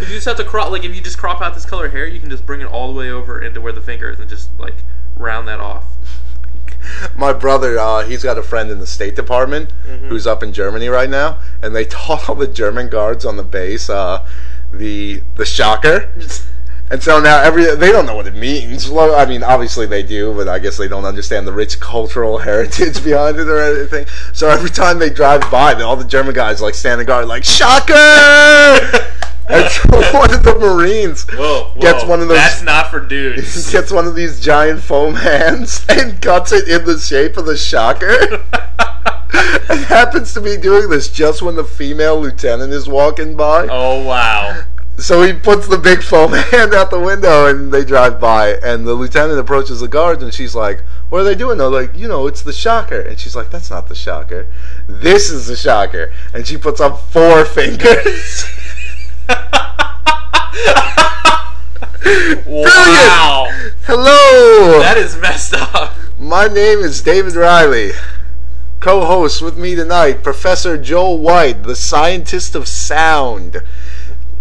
You just have to crop. Like if you just crop out this color hair, you can just bring it all the way over into where the finger is, and just like round that off. My brother, uh, he's got a friend in the State Department who's up in Germany right now, and they taught all the German guards on the base uh, the the shocker. And so now every they don't know what it means. Well, I mean, obviously they do, but I guess they don't understand the rich cultural heritage behind it or anything. So every time they drive by, all the German guys like standing guard, like shocker. And so one of the Marines Whoa, whoa, gets one of those That's not for dudes. gets one of these giant foam hands and cuts it in the shape of the shocker. and happens to be doing this just when the female lieutenant is walking by. oh wow. So he puts the big foam hand out the window and they drive by. And the lieutenant approaches the guards and she's like, What are they doing? They're like, You know, it's the shocker. And she's like, That's not the shocker. This is the shocker. And she puts up four fingers. Wow. Hello! That is messed up. My name is David Riley. Co host with me tonight, Professor Joel White, the scientist of sound.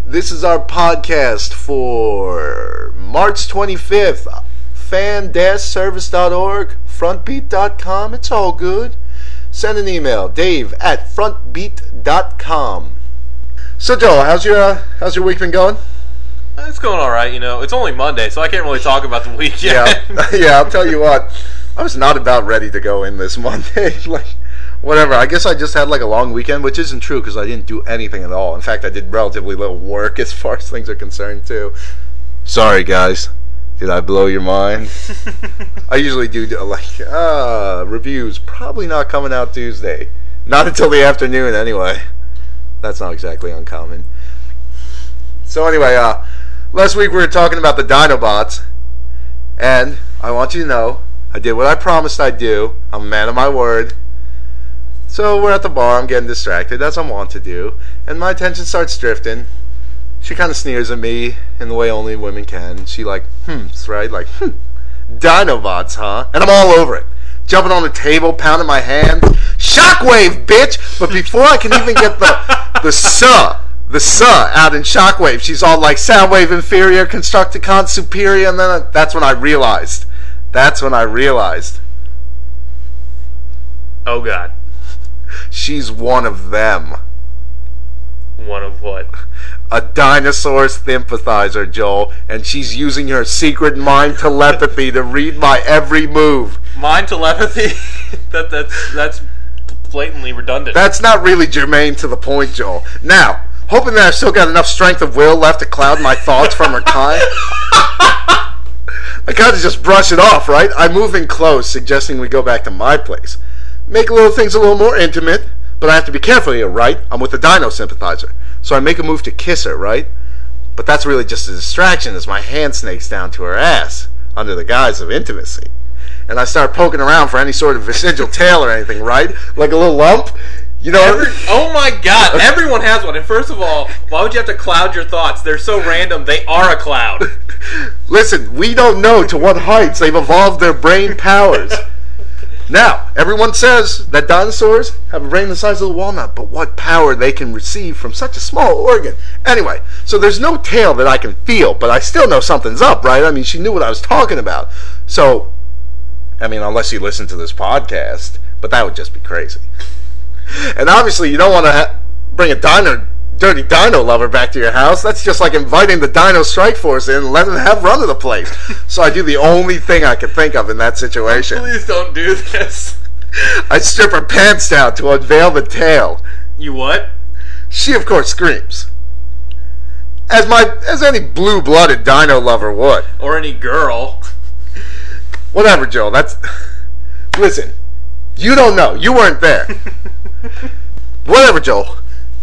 This is our podcast for March 25th. Fan-service.org, frontbeat.com, it's all good. Send an email, dave at frontbeat.com. So Joel, how's your uh, how's your week been going? It's going all right. You know, it's only Monday, so I can't really talk about the week yet. Yeah, yeah. I'll tell you what. I was not about ready to go in this Monday. like, whatever. I guess I just had like a long weekend, which isn't true because I didn't do anything at all. In fact, I did relatively little work as far as things are concerned too. Sorry, guys. Did I blow your mind? I usually do uh, like uh, reviews. Probably not coming out Tuesday. Not until the afternoon, anyway. That's not exactly uncommon. So anyway, uh, last week we were talking about the Dinobots, and I want you to know I did what I promised I'd do. I'm a man of my word. So we're at the bar. I'm getting distracted, as I want to do, and my attention starts drifting. She kind of sneers at me in the way only women can. She like, hmm, right? Like, hmm, Dinobots, huh? And I'm all over it. Jumping on the table, pounding my hands. Shockwave, bitch! But before I can even get the the suh, the suh out in Shockwave, she's all like Soundwave inferior, Constructicon superior, and then I, that's when I realized. That's when I realized oh God. she's one of them. One of what? A dinosaur sympathizer, Joel, and she's using her secret mind telepathy to read my every move. Mind telepathy. that that's that's blatantly redundant. That's not really germane to the point, Joel. Now, hoping that I've still got enough strength of will left to cloud my thoughts from her kind. I gotta just brush it off, right? I move in close, suggesting we go back to my place. Make little things a little more intimate, but I have to be careful here, right? I'm with the dino sympathizer. So I make a move to kiss her, right? But that's really just a distraction as my hand snakes down to her ass, under the guise of intimacy. And I start poking around for any sort of vestigial tail or anything, right? Like a little lump. You know, Every, oh my God! Everyone has one. And first of all, why would you have to cloud your thoughts? They're so random. They are a cloud. Listen, we don't know to what heights they've evolved their brain powers. now, everyone says that dinosaurs have a brain the size of a walnut, but what power they can receive from such a small organ. Anyway, so there's no tail that I can feel, but I still know something's up, right? I mean, she knew what I was talking about. So, I mean, unless you listen to this podcast, but that would just be crazy. And obviously, you don't want to ha- bring a dino, dirty dino lover back to your house. That's just like inviting the Dino Strike Force in and letting them have run of the place. So I do the only thing I can think of in that situation. Please don't do this. I strip her pants down to unveil the tail. You what? She, of course, screams. As my as any blue-blooded dino lover would. Or any girl? Whatever, Joe. That's listen. You don't know. You weren't there. Whatever, Joel.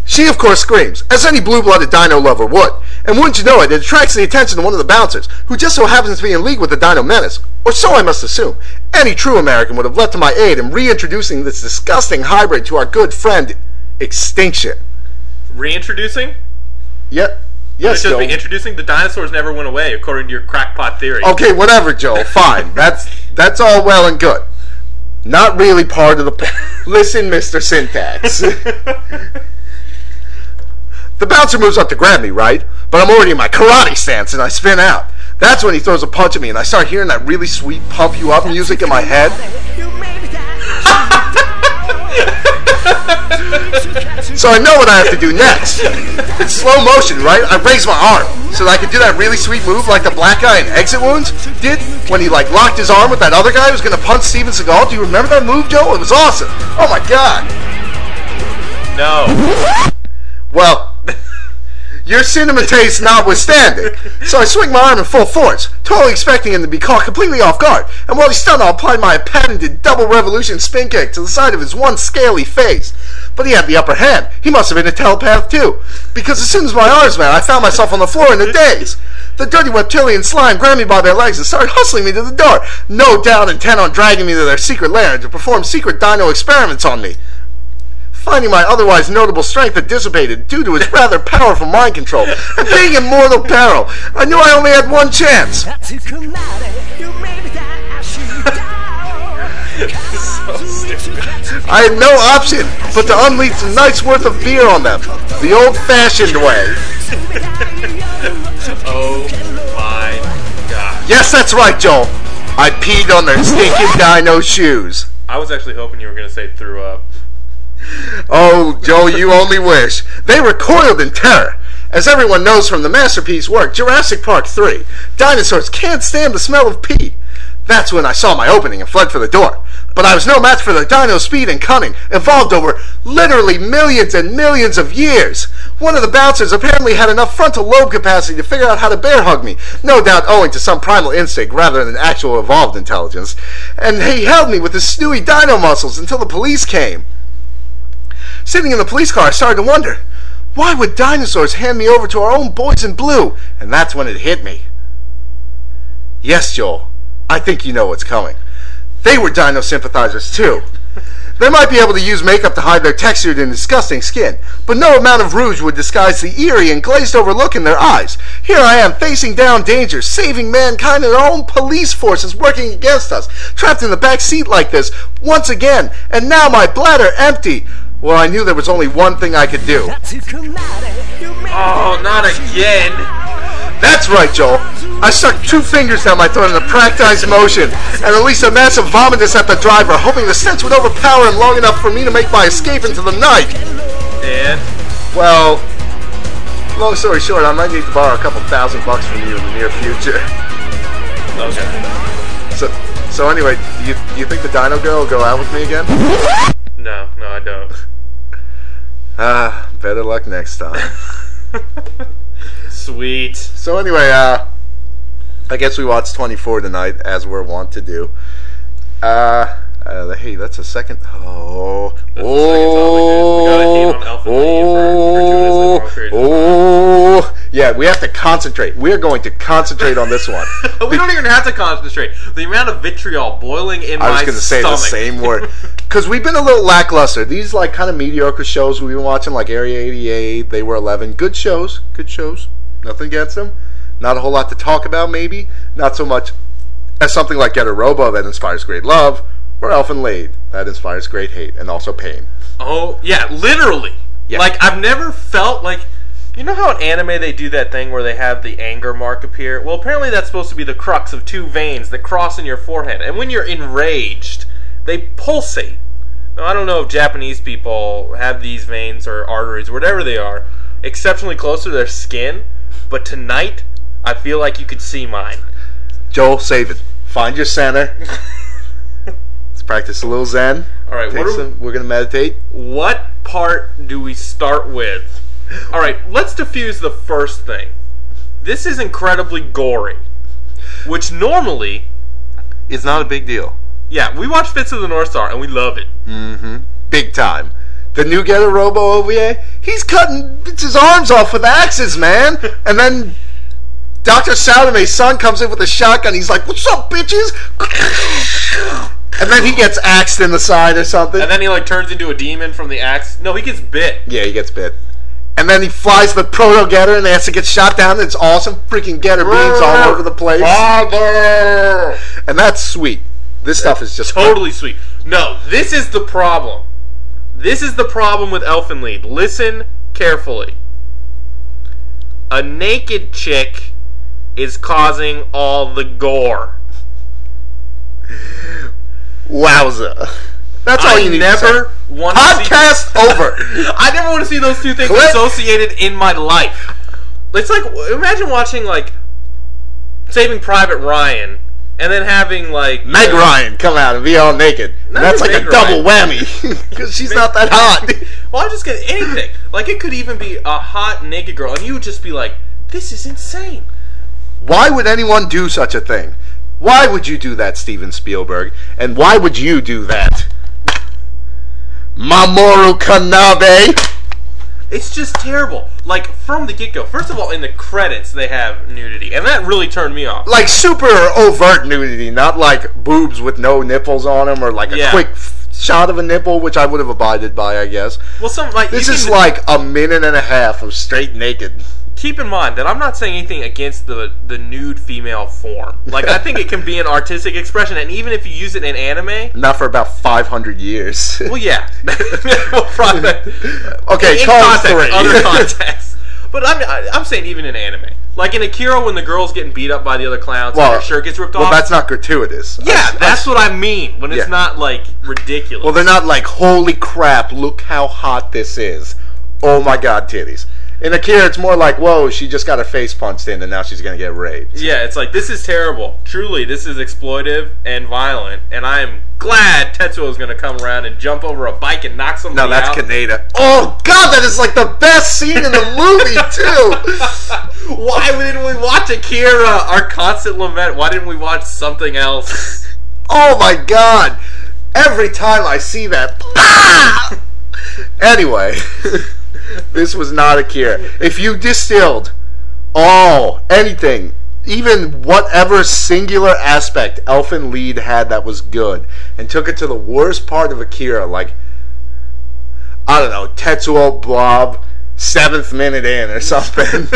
She, of course, screams, as any blue-blooded dino lover would. And wouldn't you know it, it attracts the attention of one of the bouncers, who just so happens to be in league with the Dino Menace. Or so I must assume. Any true American would have leapt to my aid in reintroducing this disgusting hybrid to our good friend, Extinction. Reintroducing? Yep. Yes, It's just Joel. be introducing. The dinosaurs never went away, according to your crackpot theory. Okay, whatever, Joe. Fine. That's that's all well and good. Not really part of the. Po- Listen, Mister Syntax. The bouncer moves up to grab me, right? But I'm already in my karate stance and I spin out. That's when he throws a punch at me and I start hearing that really sweet pump you up music in my head. So I know what I have to do next. It's slow motion, right? I raise my arm so that I can do that really sweet move like the black guy in Exit Wounds did when he like locked his arm with that other guy who was gonna punch Steven Seagal. Do you remember that move, Joe? It was awesome. Oh my god. No. Well, your cinema taste notwithstanding. So I swing my arm in full force, totally expecting him to be caught completely off guard. And while he's stunned, I'll apply my patented double revolution spin kick to the side of his one scaly face. But he had the upper hand. He must have been a telepath too. Because as soon as my arms met, I found myself on the floor in a daze. The dirty reptilian slime grabbed me by their legs and started hustling me to the door, no doubt intent on dragging me to their secret lair to perform secret dino experiments on me. Finding my otherwise notable strength had dissipated due to his rather powerful mind control, and being in mortal peril, I knew I only had one chance. I had no option but to unleash a night's worth of beer on them, the old-fashioned way. Oh my god. Yes, that's right, Joel. I peed on their stinking dino shoes. I was actually hoping you were going to say threw up. Oh, Joe, you only wish. They recoiled in terror. As everyone knows from the masterpiece work, Jurassic Park 3, dinosaurs can't stand the smell of pee. That's when I saw my opening and fled for the door. But I was no match for the dino speed and cunning, evolved over literally millions and millions of years. One of the bouncers apparently had enough frontal lobe capacity to figure out how to bear hug me, no doubt owing to some primal instinct rather than actual evolved intelligence. And he held me with his snewy dino muscles until the police came. Sitting in the police car, I started to wonder, why would dinosaurs hand me over to our own boys in blue? And that's when it hit me. Yes, Joel, I think you know what's coming. They were dino sympathizers too. They might be able to use makeup to hide their textured and disgusting skin, but no amount of rouge would disguise the eerie and glazed over look in their eyes. Here I am, facing down danger, saving mankind, and our own police forces working against us, trapped in the back seat like this, once again, and now my bladder empty. Well, I knew there was only one thing I could do. Oh, not again. That's right, Joel. I stuck two fingers down my throat in a practiced motion and released a massive vomitus at the driver, hoping the stench would overpower him long enough for me to make my escape into the night. And Well, long story short, I might need to borrow a couple thousand bucks from you in the near future. okay. So, so anyway, do you, do you think the Dino Girl will go out with me again? No, no, I don't. Ah, better luck next time. Sweet. So anyway, uh, I guess we watched 24 tonight, as we're wont to do. Uh, uh hey, that's a second. Oh, That's the second oh, we got a heat on Alpha oh, for gratuitously long periods of oh. Yeah, we have to concentrate. We're going to concentrate on this one. we don't even have to concentrate. The amount of vitriol boiling in my own. I was going to say the same word because we've been a little lackluster. These like kind of mediocre shows we've been watching, like Area 88, They Were 11. Good shows, good shows. Nothing against them. Not a whole lot to talk about, maybe. Not so much as something like Getter Robo that inspires great love, or Elfen Lied that inspires great hate and also pain. Oh yeah, literally. Yeah. Like I've never felt like you know how in anime they do that thing where they have the anger mark appear? Well, apparently that's supposed to be the crux of two veins that cross in your forehead. And when you're enraged, they pulsate. Now, I don't know if Japanese people have these veins or arteries, whatever they are, exceptionally close to their skin, but tonight I feel like you could see mine. Joel, save it. Find your center. Let's practice a little Zen. All right, Take what are, some, we're going to meditate. what part do we start with? All right, let's diffuse the first thing. This is incredibly gory, which normally, is not a big deal. yeah, we watch Fist of the North Star and we love it. Mm-hmm. Big time. The new Getter Robo OVA, he's cutting his arms off with axes, man. and then Dr. Saotome's son comes in with a shotgun. He's like, "What's up, bitches?" and then he gets axed in the side or something. And then he like turns into a demon from the axe. No, he gets bit. yeah, he gets bit. And then he flies the proto getter and has to get shot down. It's awesome. Freaking getter beams all over the place. Father! And that's sweet. This stuff is just fun. Totally sweet. No, this is the problem. This is the problem with Elfen Lied. Listen carefully. a naked chick is causing all the gore. Wowza. That's all I you need. never to want to see- Podcast over. I never want to see those two things Click. associated in my life. It's like imagine watching like Saving Private Ryan and then having like Meg uh, Ryan come out and be all naked. That's like even a Meg double whammy because she's not that hot. Well, I just get anything. Like it could even be a hot naked girl, and you would just be like, "This is insane." Why would anyone do such a thing? Why would you do that, Steven Spielberg? And why would you do that? Mamoru Kanbe. It's just terrible. Like from the get go. First of all, in the credits they have nudity, and that really turned me off. Like super overt nudity, not like boobs with no nipples on them or like a Yeah. quick f- shot of a nipple, which I would have abided by, I guess. Well, some like This is can- like a minute and a half of straight naked. Keep in mind that I'm not saying anything against the the nude female form. Like I think it can be an artistic expression, and even if you use it in anime, Not for about 500 years. well, yeah. Well, probably- Okay, in context, three. other context. But I'm I- I'm saying even in anime, like in Akira, when the girl's getting beat up by the other clowns, and Well, their shirt gets ripped well, off. Well, that's not gratuitous. yeah, I- I- that's what I mean when it's Yeah. not like ridiculous. Well, they're not like, holy crap, look how hot this is. Oh my god, titties. In Akira, it's more like, whoa, she just got her face punched in and now she's gonna get raped. Yeah, it's like this is terrible. Truly, this is exploitive and violent, and I am glad Tetsuo is going to come around and jump over a bike and knock somebody No, that's out. Kaneda. Oh god, that is like the best scene in the movie, too! Why didn't we watch Akira? Our constant lament. Why didn't we watch something else? Oh my god! Every time I see that. Anyway, this was not Akira. If you distilled all, anything, even whatever singular aspect Elfen Lied had that was good, and took it to the worst part of Akira, like, I don't know, Tetsuo Blob, seventh minute in or something.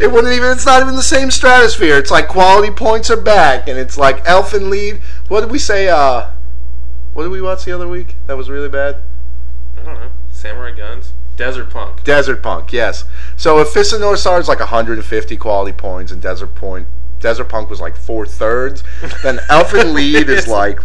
it wouldn't even, it's not even the same stratosphere. It's like quality points are back, and it's like Elfen Lied. What did we say, uh, what did we watch the other week that was really bad? I don't know. Samurai guns. Desert punk. Desert Punk, yes. So if Fist of North Star is like 150 quality points and Desert Point, Desert Punk was like four thirds, then Elfin Lead is like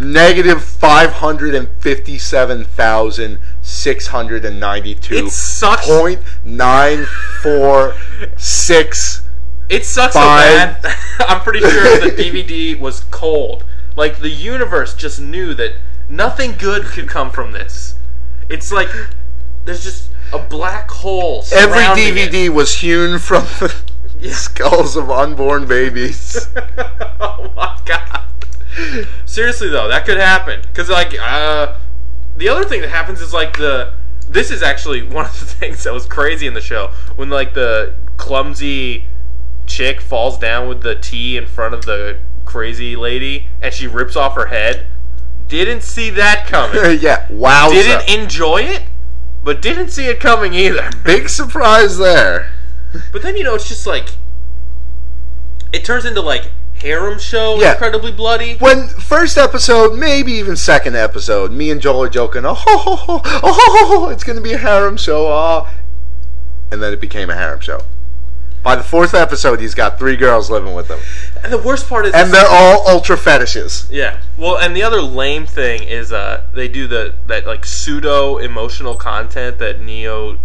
negative 557,692. It sucks. Point nine four six. It sucks so bad. I'm pretty sure the DVD was cold. Like the universe just knew that nothing good could come from this. It's like there's just a black hole. Every surrounding it. DVD was hewn from the skulls of unborn babies. oh my god. Seriously though, that could happen. Cause like uh, the other thing that happens is like the this is actually one of the things that was crazy in the show when like the clumsy chick falls down with the tea in front of the crazy lady and she rips off her head. Didn't see that coming. yeah, wow. didn't enjoy it, but didn't see it coming either. Big surprise there. But then you know it's just like it turns into like harem show, Yeah. incredibly bloody. When first episode, maybe even second episode, me and Joel are joking, oh, ho, ho, ho, oh, ho, ho, ho, it's going to be a harem show, ah. And then it became a harem show. By the fourth episode, he's got three girls living with him. And the worst part is, And they're all ultra fetishes. yeah. Well, and the other lame thing is, uh, they do the that like pseudo emotional content that Neo,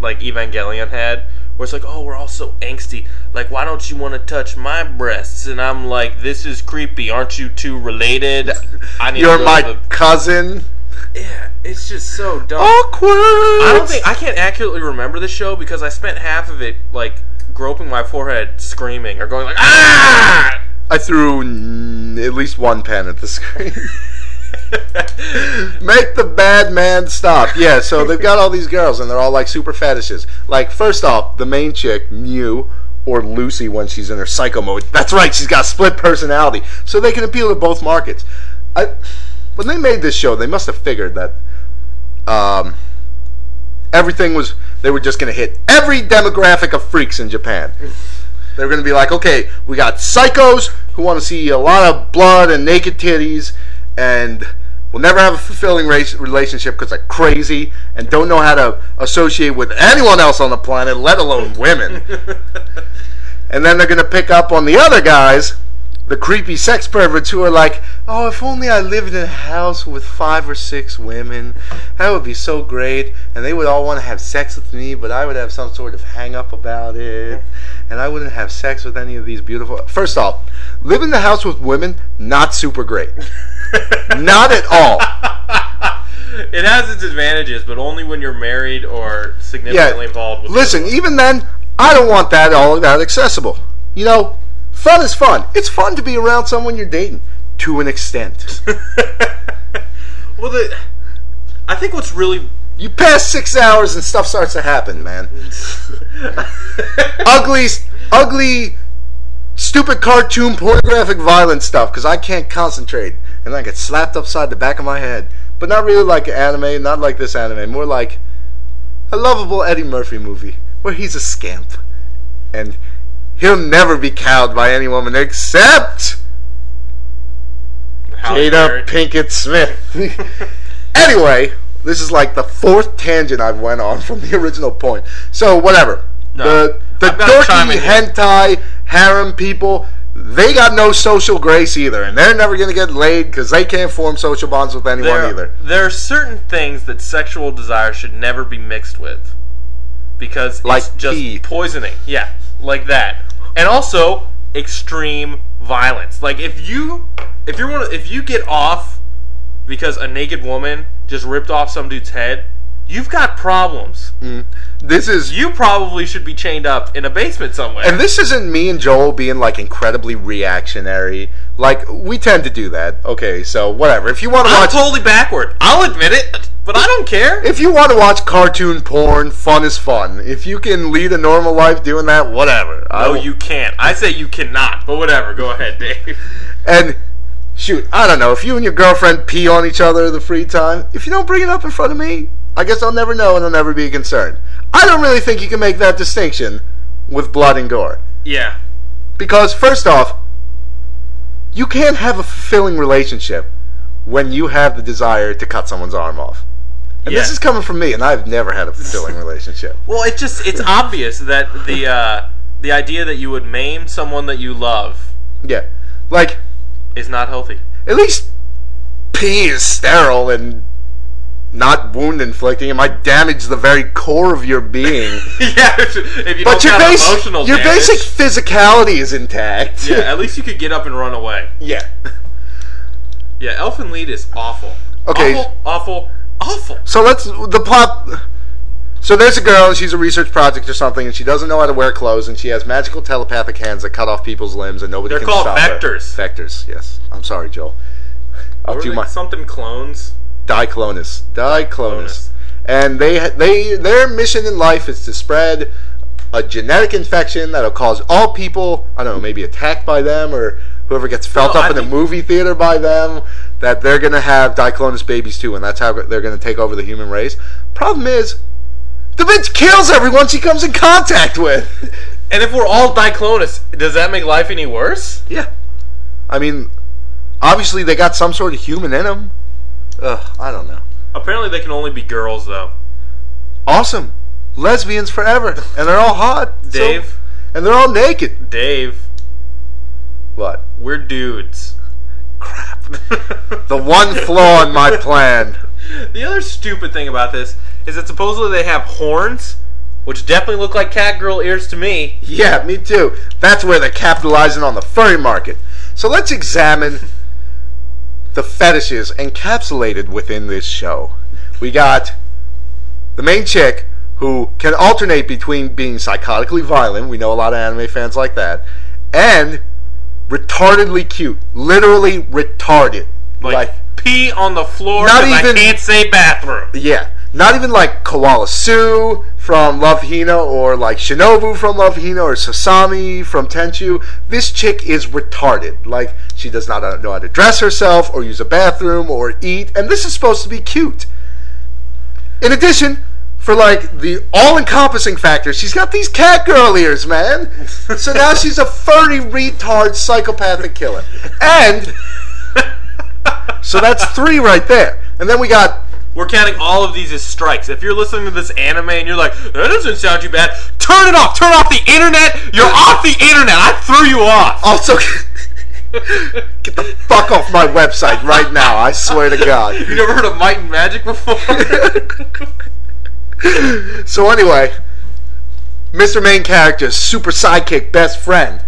like Evangelion had, where it's like, oh, we're all so angsty. Like, why don't you want to touch my breasts? And I'm like, this is creepy. Aren't you two related? I need You're my the- cousin. yeah. It's just so dumb. Awkward. I don't think I can't accurately remember the show because I spent half of it like groping my forehead, screaming or going like ah. I threw mm, at least one pen at the screen. Make the bad man stop. Yeah, so they've got all these girls and they're all like super fetishes. Like, first off, the main chick, Mew, or Lucy when she's in her psycho mode. That's right, she's got split personality. So they can appeal to both markets. I, when they made this show, they must have figured that um, everything was, they were just going to hit every demographic of freaks in Japan. They're going to be like, okay, we got psychos who want to see a lot of blood and naked titties, and will never have a fulfilling race, relationship because they're crazy and don't know how to associate with anyone else on the planet, let alone women. and then they're going to pick up on the other guys, the creepy sex perverts who are like, oh, if only I lived in a house with five or six women, that would be so great. And they would all want to have sex with me, but I would have some sort of hang up about it. And I wouldn't have sex with any of these beautiful. First off, live in the house with women, not super great. not at all. it has its advantages, but only when you're married or significantly involved with. Listen, even then, I don't want that all that accessible. You know, fun is fun. It's fun to be around someone you're dating to an extent. well, the I think what's really you pass six hours and stuff starts to happen, man. ugly, ugly, stupid cartoon, pornographic, violent stuff. Because I can't concentrate, and I get slapped upside the back of my head. But not really like anime, not like this anime. More like a lovable Eddie Murphy movie where he's a scamp, and he'll never be cowed by any woman except Jada Pinkett Smith. anyway, this is like the fourth tangent I've went on from the original point. So whatever. No, the the dorky hentai harem people, they got no social grace either, and they're never gonna get laid because they can't form social bonds with anyone there, either. There are certain things that sexual desire should never be mixed with, because like it's just pee. poisoning. Yeah, like that, and also extreme violence. Like if you if you're one of, if you get off because a naked woman just ripped off some dude's head, you've got problems. Mm. This is you probably should be chained up in a basement somewhere. And this isn't me and Joel being like incredibly reactionary. Like we tend to do that. Okay, so whatever. If you want to I'm watch, totally backward. I'll admit it, but I don't care. If you want to watch cartoon porn, fun is fun. If you can lead a normal life doing that, whatever. No, you can't. I say you cannot. But whatever. Go ahead, Dave. and shoot, I don't know. If you and your girlfriend pee on each other the free time, if you don't bring it up in front of me, I guess I'll never know and I'll never be a concern. I don't really think you can make that distinction with blood and gore. Yeah. Because, first off, you can't have a fulfilling relationship when you have the desire to cut someone's arm off. And yeah. this is coming from me, and I've never had a fulfilling relationship. Well, it's just, it's obvious that the, uh, the idea that you would maim someone that you love. Yeah. Like, is not healthy. At least pee is sterile and not wound inflicting. It might damage the very core of your being. yeah, if you but your, base, your damage, basic physicality is intact. yeah, at least you could get up and run away. Yeah. Yeah, Elfen Lied is awful. Okay. Awful, awful, awful. So let's the plot. So there's a girl, and she's a research project or something, and she doesn't know how to wear clothes, and she has magical telepathic hands that cut off people's limbs, and nobody They're can called stop vectors. her. Vectors. Yes. I'm sorry, Joel. I'll do my something clones. Diclonius. Diclonius. And they they their mission in life is to spread a genetic infection that'll cause all people, I don't know, maybe attacked by them or whoever gets felt well, up I in a movie theater by them, that they're going to have Diclonius babies too, and that's how they're going to take over the human race. Problem is, the bitch kills everyone she comes in contact with. And if we're all Diclonius, does that make life any worse? Yeah. I mean, obviously they got some sort of human in them. Ugh, I don't know. Apparently they can only be girls, though. Awesome. Lesbians forever. And they're all hot. Dave. So, and they're all naked. Dave. What? We're dudes. Crap. the one flaw in my plan. The other stupid thing about this is that supposedly they have horns, which definitely look like catgirl ears to me. Yeah, me too. That's where they're capitalizing on the furry market. So let's examine the fetishes encapsulated within this show. We got the main chick who can alternate between being psychotically violent, we know a lot of anime fans like that, and retardedly cute. Literally retarded. Like, like pee on the floor not even, I can't say bathroom. Yeah. Not even like Kaolla Su from Love Hina or like Shinobu from Love Hina or Sasami from Tenchi. This chick is retarded. Like she does not know how to dress herself or use a bathroom or eat, and this is supposed to be cute. In addition, for like the all-encompassing factor, she's got these cat girl ears, man. so now she's a furry retard psychopathic killer. And So that's three right there. And then we got We're counting all of these as strikes. If you're listening to this anime and you're like, that doesn't sound too bad, turn it off. Turn off the internet. You're off the internet. I threw you off. also get the fuck off my website right now. I swear to God. You never heard of Might and Magic before? So anyway, Mr. Main Character's super sidekick best friend.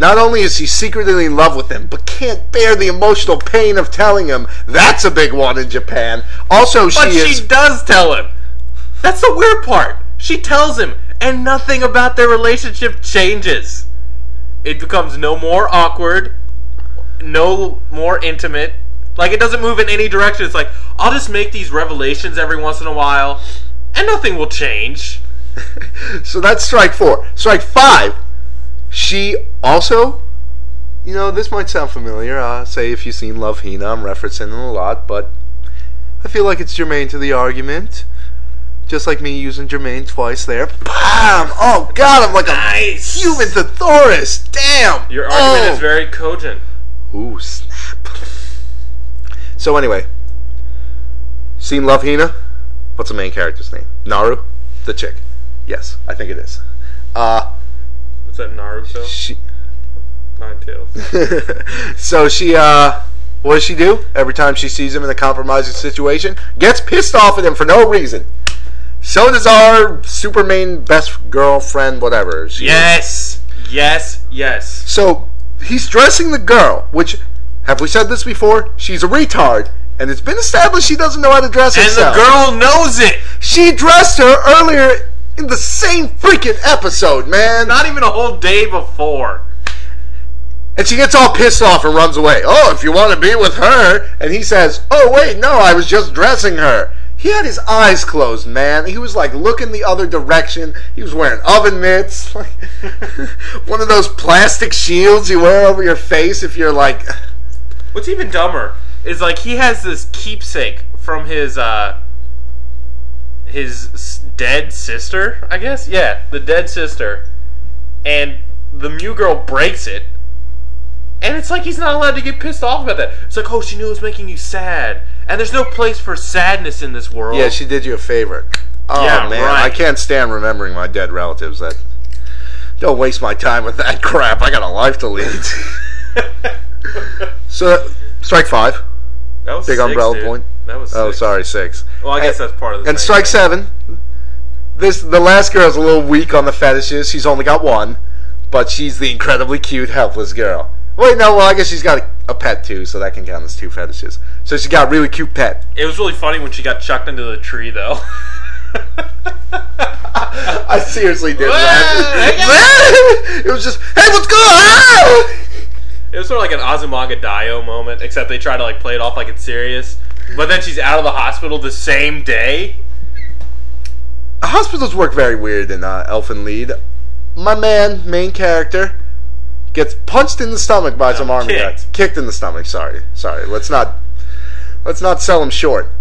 Not only is he secretly in love with him, but can't bear the emotional pain of telling him that's a big one in Japan. Also, she but is. she does tell him. That's the weird part. She tells him, and nothing about their relationship changes. It becomes no more awkward, no more intimate. Like, it doesn't move in any direction. It's like, I'll just make these revelations every once in a while, and nothing will change. so that's strike four. Strike five. She also, you know, this might sound familiar. Uh, say if you've seen Love Hina, I'm referencing it a lot, but I feel like it's germane to the argument. Just like me using germane twice there. Bam! Oh God, I'm like a Nice! human thesaurus. Damn. Your argument oh. is very cogent. Ooh, snap. So anyway, seen Love Hina? What's the main character's name? Naru, the chick. Yes, I think it is. Uh, that Naruto? she. Nine Tails. so she, uh, what does she do? Every time she sees him in a compromising situation, gets pissed off at him for no reason. So does our super main best girlfriend, whatever. She is. Yes! Yes, yes. So he's dressing the girl, which have we said this before? She's a retard, and it's been established she doesn't know how to dress And herself. And the girl knows it! she dressed her earlier in the same freaking episode, man. Not even a whole day before. And she gets all pissed off and runs away. Oh, if you want to be with her, and he says, "Oh wait, no, I was just dressing her." He had his eyes closed, man. He was like looking the other direction. He was wearing oven mitts, like one of those plastic shields you wear over your face if you're like What's even dumber is like he has this keepsake from his uh his dead sister, I guess. Yeah, the dead sister. And the Mew girl breaks it. And it's like he's not allowed to get pissed off about that. It's like, oh, she knew it was making you sad. And there's no place for sadness in this world. Yeah, she did you a favor. Oh Yeah, man, right. I can't stand remembering my dead relatives. That don't waste my time with that crap. I got a life to lead. so, strike five. that was Big six, umbrella dude. point. That was Oh, six. sorry, six. Well, I guess And- that's part of the And thing, strike right? seven. This the last girl's a little weak on the fetishes. She's only got one, but she's the incredibly cute, helpless girl. Wait, no. Well, I guess she's got a, a pet too, so that can count as two fetishes. So she got a really cute pet. It was really funny when she got chucked into the tree, though. I seriously did that. it was just, hey, what's going on? It was sort of like an Azumanga Daioh moment, except they try to like play it off like it's serious. But then she's out of the hospital the same day. Hospitals work very weird in uh, Elfen Lied. My man, main character, gets punched in the stomach by some army kicked. guys. Kicked in the stomach. Sorry, sorry. Let's not, let's not sell him short.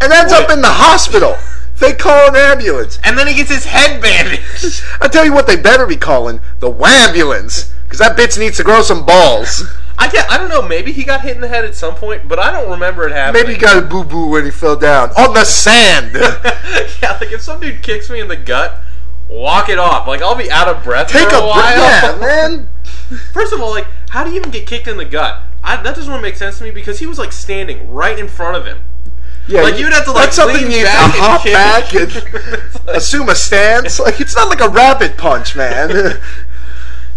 And ends up in the hospital. They call an ambulance. And then he gets his head bandaged. I tell you what, they better be calling the wambulance because that bitch needs to grow some balls. I can't, I don't know, maybe he got hit in the head at some point, but I don't remember it happening. Maybe he got a boo boo when he fell down on the sand. yeah, like if some dude kicks me in the gut, walk it off. Like I'll be out of breath Take a a, while. breath, yeah, man. First of all, like, how do you even get kicked in the gut? I, that doesn't really make sense to me because he was like standing right in front of him. Yeah, Like you'd have to like that's something lean you need to back and back and like- assume a stance. Like it's not like a rabbit punch, man.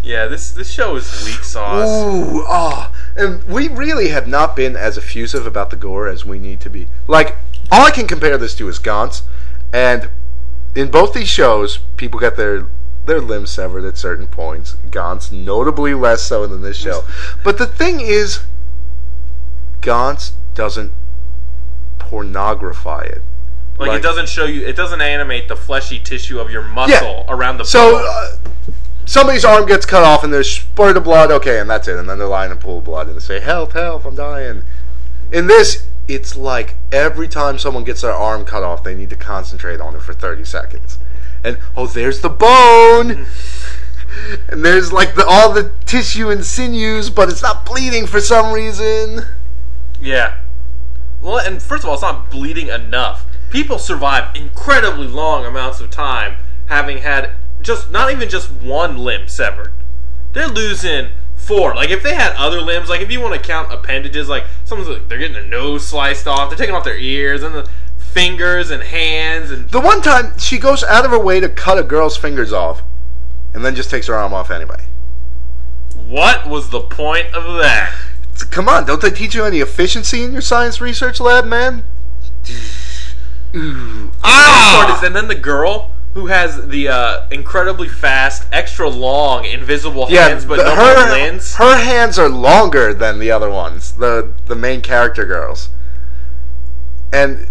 Yeah, this this show is weak sauce. Ooh, ah, and we really have not been as effusive about the gore as we need to be. Like all I can compare this to is Gantz, and in both these shows, people get their their limbs severed at certain points. Gantz notably less so than this show. But the thing is, Gantz doesn't pornography it. Like, Like- it doesn't show you, it doesn't animate the fleshy tissue of your muscle around the. So uh, somebody's arm gets cut off and there's spurt of blood. Okay, and that's it. And then they're lying in a pool of blood and they say, "Help! Help! I'm dying." In this, it's like every time someone gets their arm cut off, they need to concentrate on it for 30 seconds. And oh, there's the bone. And there's like the, all the tissue and sinews, but it's not bleeding for some reason. Yeah. Well, and first of all, it's not bleeding enough. People survive incredibly long amounts of time having had just not even just one limb severed. They're losing four. Like if they had other limbs, like if you want to count appendages, like someone's like they're getting their nose sliced off, they're taking off their ears and the fingers and hands and The one time she goes out of her way to cut a girl's fingers off, and then just takes her arm off anyway. what was the point of that? Come on, don't they teach you any efficiency in your science research lab, man? Ooh. Ah! and then the girl who has the uh, incredibly fast, extra long, invisible Yeah, hands, but the- no her limbs. her hands are longer than the other ones, the the main character girls, and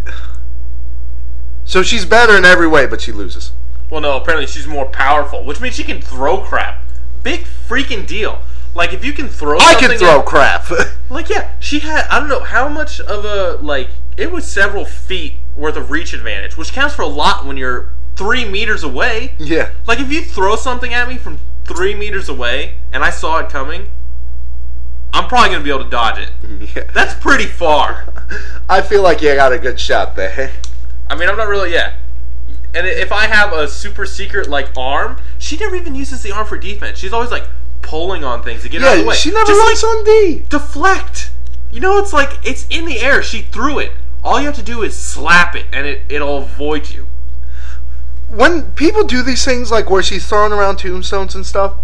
so she's better in every way, but she loses. Well, no, apparently she's more powerful, which means she can throw crap. Big freaking deal. Like if you can throw, crap I can throw at- crap. Like yeah, she had I don't know how much of a like it was several feet worth of reach advantage, which counts for a lot when you're three meters away. yeah, Like if you throw something at me from three meters away and I saw it coming, I'm probably gonna be able to dodge it. yeah. That's pretty far. I feel like you got a good shot there. I mean, I'm not really yeah. And if I have a super secret like arm, she never even uses the arm for defense. She's always like pulling on things to get out of the Yeah, way. she never Just, runs like, on D. deflect. You know, it's like it's in the air. She threw it. All you have to do is slap it, and it it'll avoid you. When people do these things, like where she's throwing around tombstones and stuff,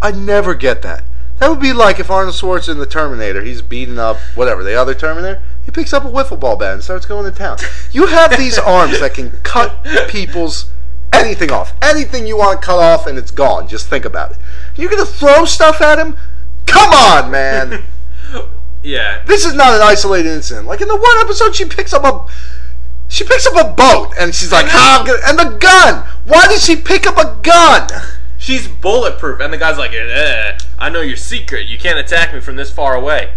I never get that. That would be like if Arnold Schwarzenegger in the Terminator, he's beating up whatever the other Terminator. He picks up a wiffle ball bat and starts going to town. You have these arms that can cut people's anything off, anything you want to cut off, and it's gone. Just think about it. You're gonna throw stuff at him? Come on, man. Yeah. this is not an isolated incident. Like in the one episode, she picks up a she picks up a boat and she's like, And then- "Ah, I'm gonna-" and the gun. Why did she pick up a gun? She's bulletproof, and the guy's like, eh, "I know your secret. You can't attack me from this far away."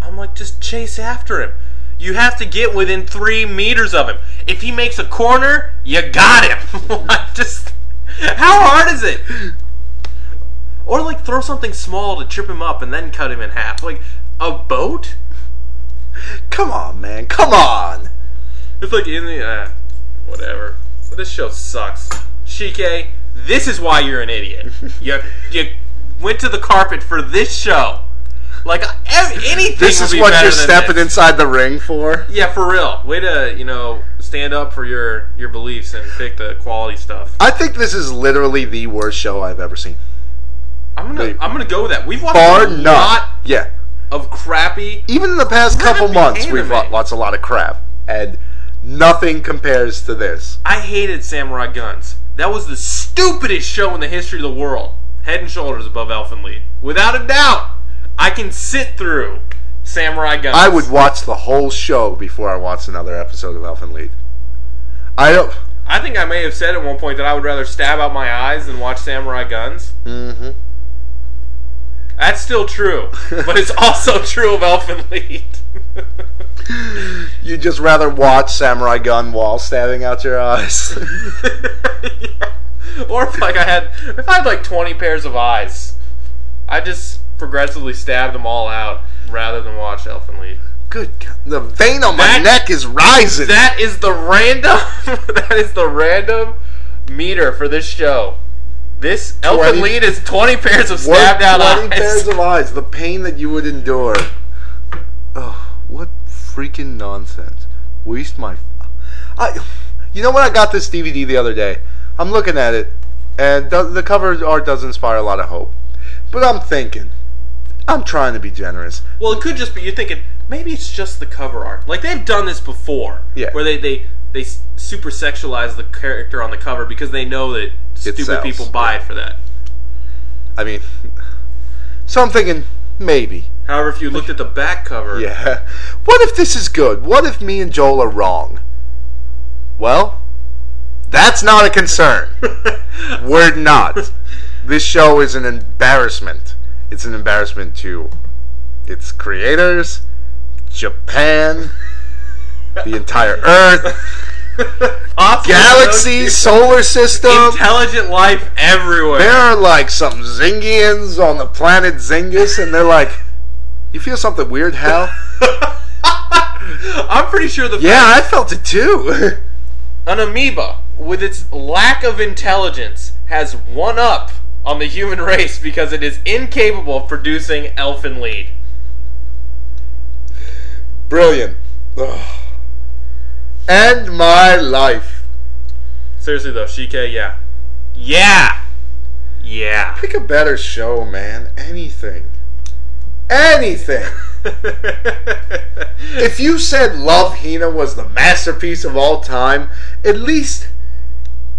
I'm like, just chase after him. You have to get within three meters of him. If he makes a corner, you got him. Just how hard is it? Or like throw something small to trip him up and then cut him in half. Like a boat? Come on, man. Come on. It's like in the uh, whatever. This show sucks. Shike, this is why you're an idiot. you you went to the carpet for this show. Like ev- anything. This is what you're stepping this. inside the ring for. Yeah, for real. Way to you know stand up for your your beliefs and pick the quality stuff. I think this is literally the worst show I've ever seen. I'm gonna Wait. I'm gonna go with that. We've watched Bar a none. lot Yeah. of crappy. Even in the past couple months, we've anime. wa- watched a lot of crap, and nothing compares to this. I hated Samurai Guns. That was the stupidest show in the history of the world. Head and shoulders above Elfen Lied. Without a doubt, I can sit through Samurai Guns. I would watch the whole show before I watched another episode of Elfen Lied. I don't. I think I may have said at one point that I would rather stab out my eyes than watch Samurai Guns. Mm-hmm. That's still true, but it's also true of Elfen Lied. You'd just rather watch Samurai Gun while stabbing out your eyes. Yeah. Or if like I had, if I had like twenty pairs of eyes, I'd just progressively stab them all out rather than watch Elfen Lied. Good God. The vein on my That- neck is rising. That is the random. that is the random meter for this show. This Elfen 20 Lied is twenty pairs of stabbed out 20 eyes. pairs of eyes. The pain that you would endure. Oh, what freaking nonsense. Waste my. I. You know when I got this DVD the other day? I'm looking at it, and the, the cover art does inspire a lot of hope. But I'm thinking, I'm trying to be generous. well, it could just be you're thinking maybe it's just the cover art. Like they've done this before, Yeah. where they they they super sexualize the character on the cover because they know that stupid people buy it for that. I mean, so I'm thinking maybe. However, if you looked at the back cover, Yeah. What if this is good? What if me and Joel are wrong? Well, that's not a concern. We're not. This show is an embarrassment. It's an embarrassment to its creators, Japan, the entire Earth, galaxy, solar system. intelligent life everywhere. There are like some Zingians on the planet Zingus, and they're like, "You feel something weird, Hal?" I'm pretty sure the Yeah, I felt it too. an amoeba with its lack of intelligence has one up on the human race because it is incapable of producing Elfen Lied. Brilliant. Ugh. End my life. Seriously though, Shike, yeah. Yeah! Yeah. Pick a better show, man. Anything. Anything. if you said Love Hina was the masterpiece of all time, at least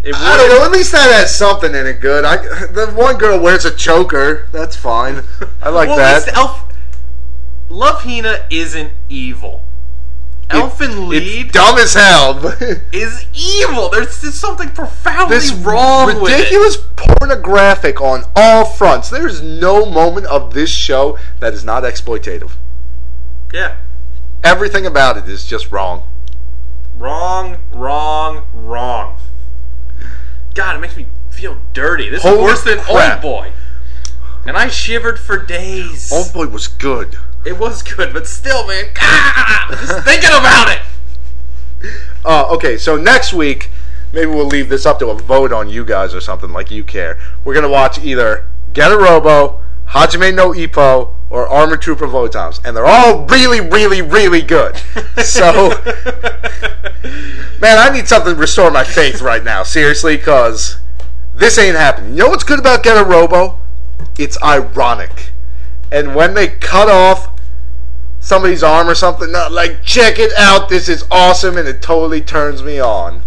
I don't know. At least that has something in it good. I the one girl wears a choker. That's fine. I like well, that. Elf. Love Hina isn't evil. Elfen Lied It's dumb as hell. is evil. There's, there's something profoundly this wrong ridiculous pornographic on all fronts. There's no moment of this show that is not exploitative. Yeah. Everything about it is just wrong. Wrong, wrong, wrong. God, it makes me feel dirty. This Holy is worse than crap. Old Boy. And I shivered for days. Old Boy was good. It was good, but still, man, ah, just thinking about it. Uh, okay, so next week, maybe we'll leave this up to a vote on you guys or something like you care. We're gonna watch either Getter Robo, Hajime no Ippo, or Armor Trooper Votoms, and they're all really, really, really good. So, man, I need something to restore my faith right now, seriously, because this ain't happening. You know what's good about Getter Robo? It's ironic. And when they cut off somebody's arm or something, not like, check it out, this is awesome, and it totally turns me on.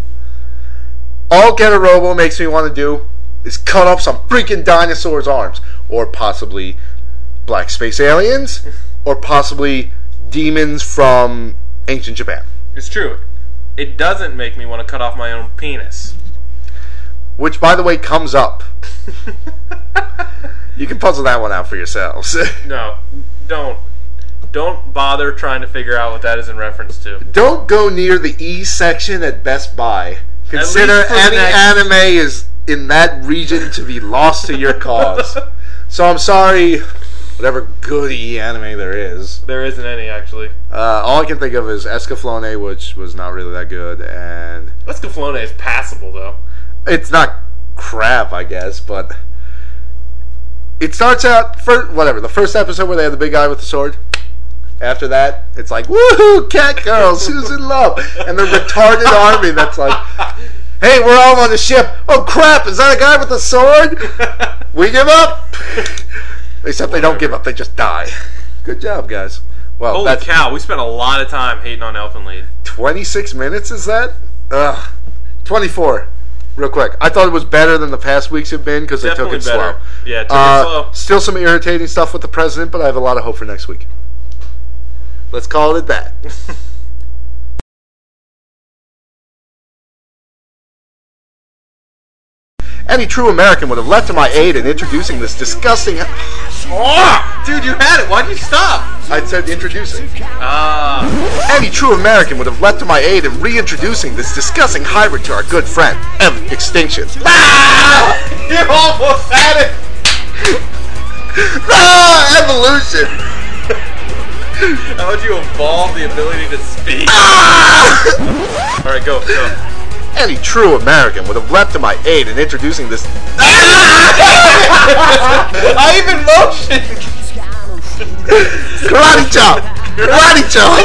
All Getter Robo makes me want to do is cut off some freaking dinosaur's arms, or possibly black space aliens, or possibly demons from ancient Japan. It's true. It doesn't make me want to cut off my own penis. Which, by the way, comes up. You can puzzle that one out for yourselves. No, don't. Don't bother trying to figure out what that is in reference to. Don't go near the E section at Best Buy. Consider least for the any next- anime is in that region to be lost to your cause. So I'm sorry, whatever good E anime there is. There isn't any, actually. Uh, all I can think of is Escaflowne, which was not really that good, and Escaflowne is passable, though. it's not crap, I guess, but it starts out first, whatever the first episode where they have the big guy with the sword. After that, it's like woohoo, cat girls, who's in love, and the retarded army that's like, hey, we're all on the ship. Oh crap, is that a guy with a sword? We give up. Except they don't give up; they just die. Good job, guys. Well, Holy that's cow, we spent a lot of time hating on Elfen Lied. 26 minutes. Is that? Ugh. 24. Real quick. I thought it was better than the past weeks have been because they took it better. slow. Yeah, it took Uh, it slow. Still some irritating stuff with the president, but I have a lot of hope for next week. Let's call it that. Any true American would have left to my aid in introducing this disgusting. Oh, dude, you had it. Why'd you stop? I said introducing. Ah, Any true American would have left to my aid in reintroducing this disgusting hybrid to our good friend, M. Extinction. ah! You almost had it. ah, evolution! How would you evolve the ability to speak? Ah! All right, go, go. Any true American would have leapt to my aid in introducing this. I even motioned. Karate chop! Karate chop!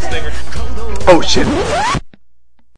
Stinger. oh shit.